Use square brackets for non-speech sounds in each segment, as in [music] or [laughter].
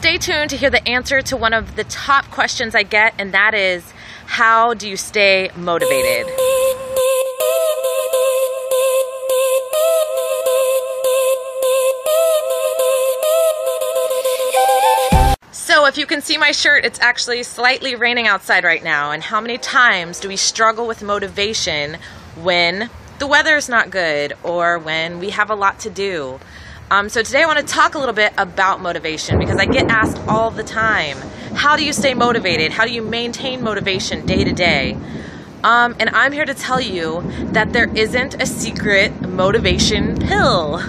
Stay tuned to hear the answer to one of the top questions I get, and that is how do you stay motivated? So if you can see my shirt, it's actually slightly raining outside right now. And how many times do we struggle with motivation when the weather is not good or when we have a lot to do? Um, so today I want to talk a little bit about motivation because I get asked all the time, how do you stay motivated? How do you maintain motivation day to day? Um, and I'm here to tell you that there isn't a secret motivation pill.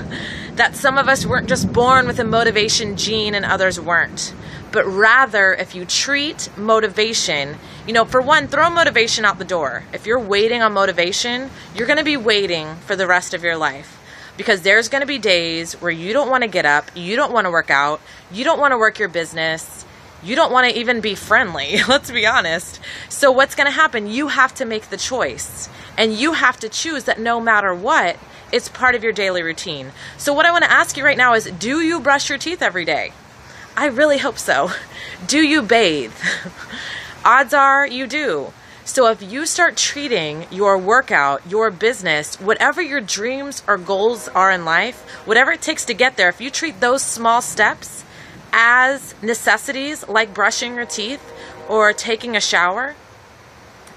That some of us weren't just born with a motivation gene and others weren't. But rather, if you treat motivation, you know, for one, throw motivation out the door. If you're waiting on motivation, you're going to be waiting for the rest of your life because there's going to be days where you don't want to get up, you don't want to work out, you don't want to work your business, you don't want to even be friendly, [laughs] let's be honest. So, what's going to happen? You have to make the choice, and you have to choose that no matter what, it's part of your daily routine. So, what I want to ask you right now is do you brush your teeth every day? I really hope so. [laughs] Do you bathe? [laughs] Odds are you do. So if you start treating your workout, your business, whatever your dreams or goals are in life, whatever it takes to get there, if you treat those small steps as necessities like brushing your teeth or taking a shower,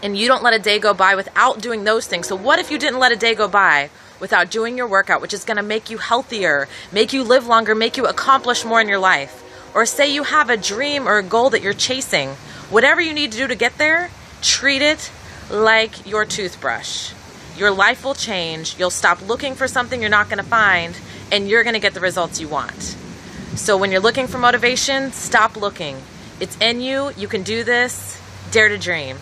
and you don't let a day go by without doing those things. So what if you didn't let a day go by without doing your workout, which is going to make you healthier, make you live longer, make you accomplish more in your life? Or say you have a dream or a goal that you're chasing. Whatever you need to do to get there, Treat it like your toothbrush. Your life will change. You'll stop looking for something you're not going to find, and you're going to get the results you want. So when you're looking for motivation, stop looking. It's in you. You can do this. Dare to dream.